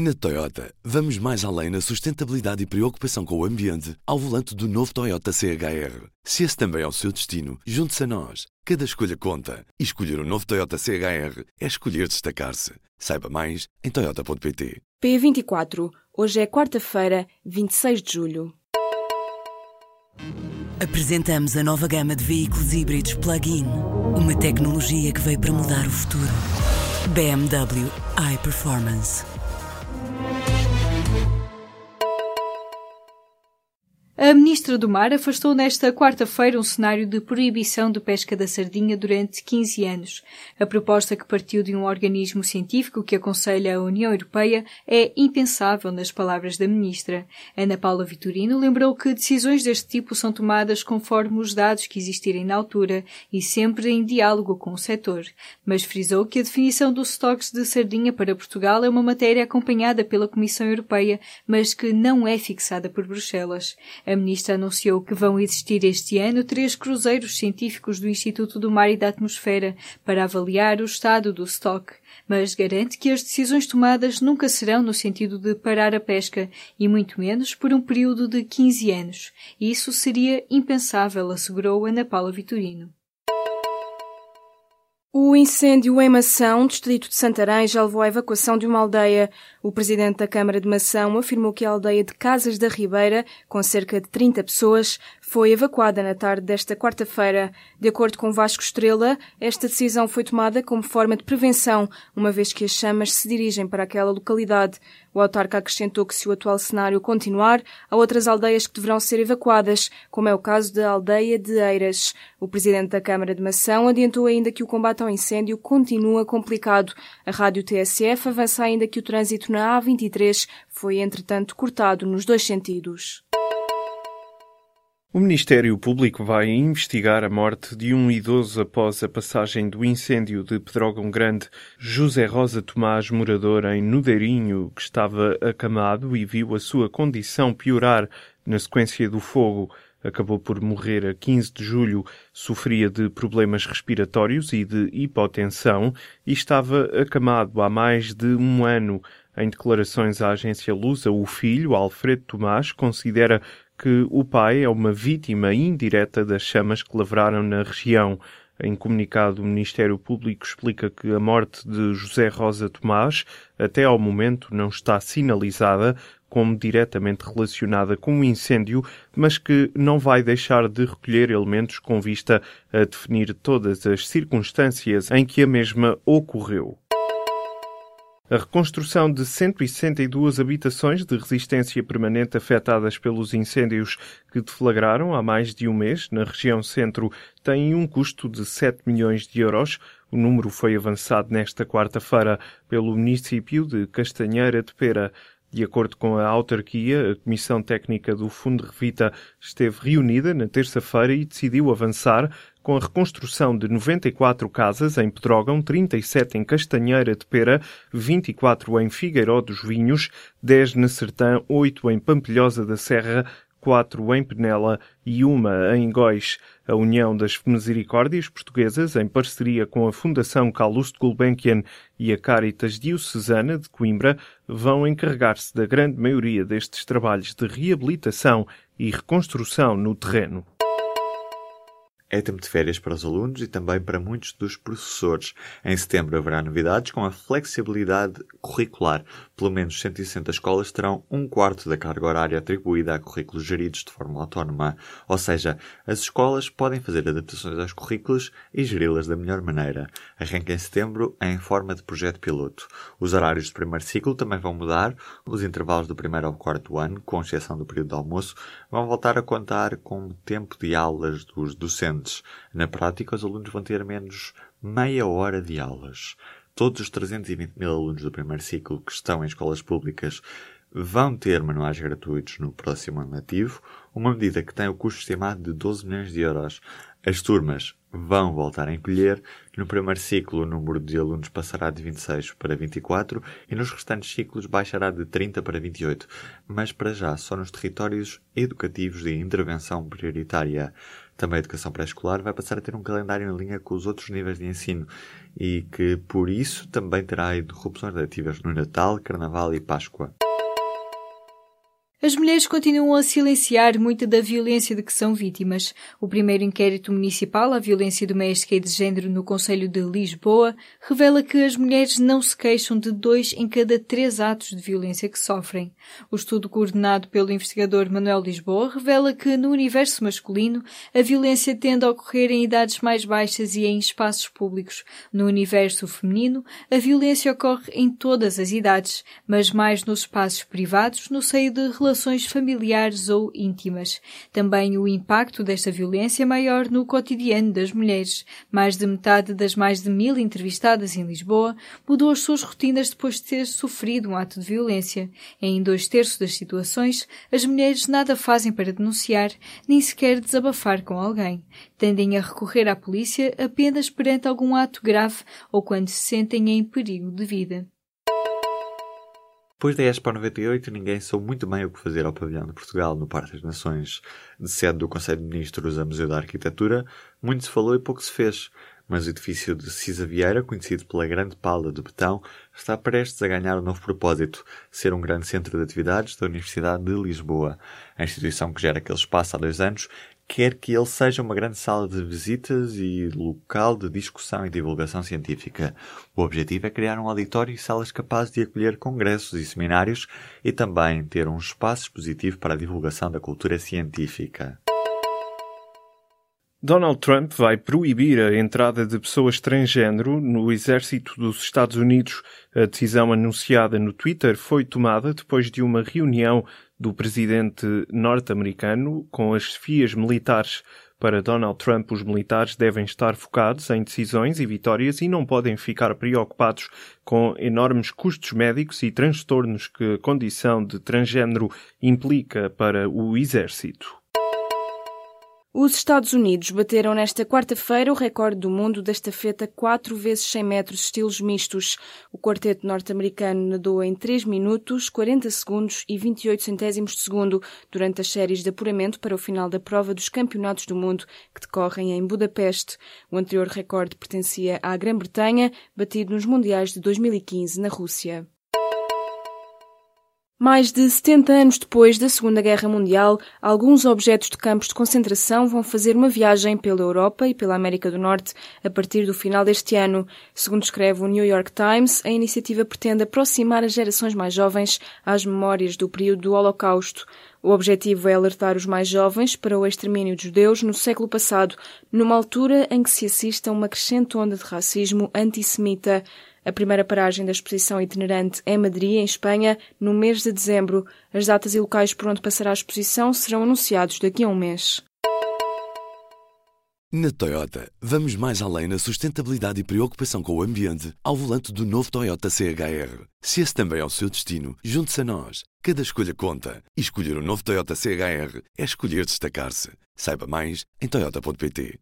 Na Toyota, vamos mais além na sustentabilidade e preocupação com o ambiente ao volante do novo Toyota CHR. Se esse também é o seu destino, junte-se a nós. Cada escolha conta. E escolher o um novo Toyota CHR é escolher destacar-se. Saiba mais em Toyota.pt. P24. Hoje é quarta-feira, 26 de julho. Apresentamos a nova gama de veículos híbridos plug-in. Uma tecnologia que veio para mudar o futuro. BMW iPerformance. A Ministra do Mar afastou nesta quarta-feira um cenário de proibição de pesca da sardinha durante 15 anos. A proposta que partiu de um organismo científico que aconselha a União Europeia é impensável, nas palavras da Ministra. Ana Paula Vitorino lembrou que decisões deste tipo são tomadas conforme os dados que existirem na altura e sempre em diálogo com o setor. Mas frisou que a definição dos estoques de sardinha para Portugal é uma matéria acompanhada pela Comissão Europeia, mas que não é fixada por Bruxelas. A ministra anunciou que vão existir este ano três cruzeiros científicos do Instituto do Mar e da Atmosfera para avaliar o estado do estoque, mas garante que as decisões tomadas nunca serão no sentido de parar a pesca e muito menos por um período de 15 anos. Isso seria impensável, assegurou Ana Paula Vitorino. O incêndio em Mação, distrito de Santarém, já levou à evacuação de uma aldeia. O presidente da Câmara de Mação afirmou que a aldeia de Casas da Ribeira, com cerca de 30 pessoas, foi evacuada na tarde desta quarta-feira. De acordo com Vasco Estrela, esta decisão foi tomada como forma de prevenção, uma vez que as chamas se dirigem para aquela localidade. O autarca acrescentou que se o atual cenário continuar, há outras aldeias que deverão ser evacuadas, como é o caso da aldeia de Eiras. O presidente da Câmara de Mação adiantou ainda que o combate ao incêndio continua complicado. A rádio TSF avança ainda que o trânsito na A23 foi, entretanto, cortado nos dois sentidos. O Ministério Público vai investigar a morte de um idoso após a passagem do incêndio de Pedrógão Grande. José Rosa Tomás, morador em Nudeirinho, que estava acamado e viu a sua condição piorar na sequência do fogo. Acabou por morrer a 15 de julho, sofria de problemas respiratórios e de hipotensão e estava acamado há mais de um ano. Em declarações à agência Lusa, o filho, Alfredo Tomás, considera que o pai é uma vítima indireta das chamas que lavraram na região. Em comunicado, o Ministério Público explica que a morte de José Rosa Tomás, até ao momento, não está sinalizada como diretamente relacionada com o incêndio, mas que não vai deixar de recolher elementos com vista a definir todas as circunstâncias em que a mesma ocorreu. A reconstrução de 162 habitações de resistência permanente afetadas pelos incêndios que deflagraram há mais de um mês na região centro tem um custo de 7 milhões de euros. O número foi avançado nesta quarta-feira pelo município de Castanheira de Pera. De acordo com a autarquia, a Comissão Técnica do Fundo Revita esteve reunida na terça-feira e decidiu avançar com a reconstrução de 94 casas em Pedrógão, 37 em Castanheira de Pera, 24 em Figueiró dos Vinhos, 10 na Sertã, 8 em Pampilhosa da Serra, quatro em Penela e uma em Góis. A União das Misericórdias Portuguesas, em parceria com a Fundação Calouste Gulbenkian e a Caritas Diocesana de Coimbra, vão encarregar-se da grande maioria destes trabalhos de reabilitação e reconstrução no terreno. É tempo de férias para os alunos e também para muitos dos professores. Em setembro haverá novidades com a flexibilidade curricular. Pelo menos 160 escolas terão um quarto da carga horária atribuída a currículos geridos de forma autónoma. Ou seja, as escolas podem fazer adaptações aos currículos e geri-las da melhor maneira. Arranca em setembro em forma de projeto piloto. Os horários do primeiro ciclo também vão mudar. Os intervalos do primeiro ao quarto ano, com exceção do período de almoço, vão voltar a contar com o tempo de aulas dos docentes na prática, os alunos vão ter menos meia hora de aulas. Todos os 320 mil alunos do primeiro ciclo que estão em escolas públicas vão ter manuais gratuitos no próximo ano letivo, uma medida que tem o custo estimado de 12 milhões de euros. As turmas vão voltar a encolher. No primeiro ciclo, o número de alunos passará de 26 para 24 e nos restantes ciclos baixará de 30 para 28, mas para já só nos territórios educativos de intervenção prioritária. Também a educação pré-escolar vai passar a ter um calendário em linha com os outros níveis de ensino e que, por isso, também terá interrupções letivas no Natal, Carnaval e Páscoa. As mulheres continuam a silenciar muita da violência de que são vítimas. O primeiro inquérito municipal à violência doméstica e de género no Conselho de Lisboa revela que as mulheres não se queixam de dois em cada três atos de violência que sofrem. O estudo coordenado pelo investigador Manuel Lisboa revela que no universo masculino a violência tende a ocorrer em idades mais baixas e em espaços públicos. No universo feminino, a violência ocorre em todas as idades, mas mais nos espaços privados, no seio de relações relações familiares ou íntimas. Também o impacto desta violência é maior no cotidiano das mulheres. Mais de metade das mais de mil entrevistadas em Lisboa mudou as suas rotinas depois de ter sofrido um ato de violência. Em dois terços das situações, as mulheres nada fazem para denunciar, nem sequer desabafar com alguém. Tendem a recorrer à polícia apenas perante algum ato grave ou quando se sentem em perigo de vida. Depois da Expo 98, ninguém soube muito bem o que fazer ao pavilhão de Portugal no Parque das Nações. De sede do Conselho de Ministros a Museu da Arquitetura, muito se falou e pouco se fez. Mas o edifício de Cisa Vieira, conhecido pela grande pala de betão, está prestes a ganhar um novo propósito, ser um grande centro de atividades da Universidade de Lisboa. A instituição que gera aquele espaço há dois anos quer que ele seja uma grande sala de visitas e local de discussão e divulgação científica. O objetivo é criar um auditório e salas capazes de acolher congressos e seminários e também ter um espaço expositivo para a divulgação da cultura científica. Donald Trump vai proibir a entrada de pessoas transgênero no exército dos Estados Unidos. A decisão anunciada no Twitter foi tomada depois de uma reunião do presidente norte-americano com as chefias militares. Para Donald Trump, os militares devem estar focados em decisões e vitórias e não podem ficar preocupados com enormes custos médicos e transtornos que a condição de transgênero implica para o exército. Os Estados Unidos bateram nesta quarta-feira o recorde do mundo da estafeta 4 vezes 100 metros estilos mistos. O quarteto norte-americano nadou em 3 minutos, 40 segundos e 28 centésimos de segundo durante as séries de apuramento para o final da prova dos Campeonatos do Mundo que decorrem em Budapeste. O anterior recorde pertencia à Grã-Bretanha, batido nos Mundiais de 2015 na Rússia. Mais de 70 anos depois da Segunda Guerra Mundial, alguns objetos de campos de concentração vão fazer uma viagem pela Europa e pela América do Norte a partir do final deste ano. Segundo escreve o New York Times, a iniciativa pretende aproximar as gerações mais jovens às memórias do período do Holocausto. O objetivo é alertar os mais jovens para o extermínio de judeus no século passado, numa altura em que se assiste a uma crescente onda de racismo antissemita. A primeira paragem da exposição itinerante é Madrid, em Espanha, no mês de dezembro. As datas e locais por onde passará a exposição serão anunciados daqui a um mês. Na Toyota, vamos mais além na sustentabilidade e preocupação com o ambiente ao volante do novo Toyota CHR. Se esse também é o seu destino, junte-se a nós. Cada escolha conta. E escolher o um novo Toyota CHR é escolher destacar-se. Saiba mais em Toyota.pt.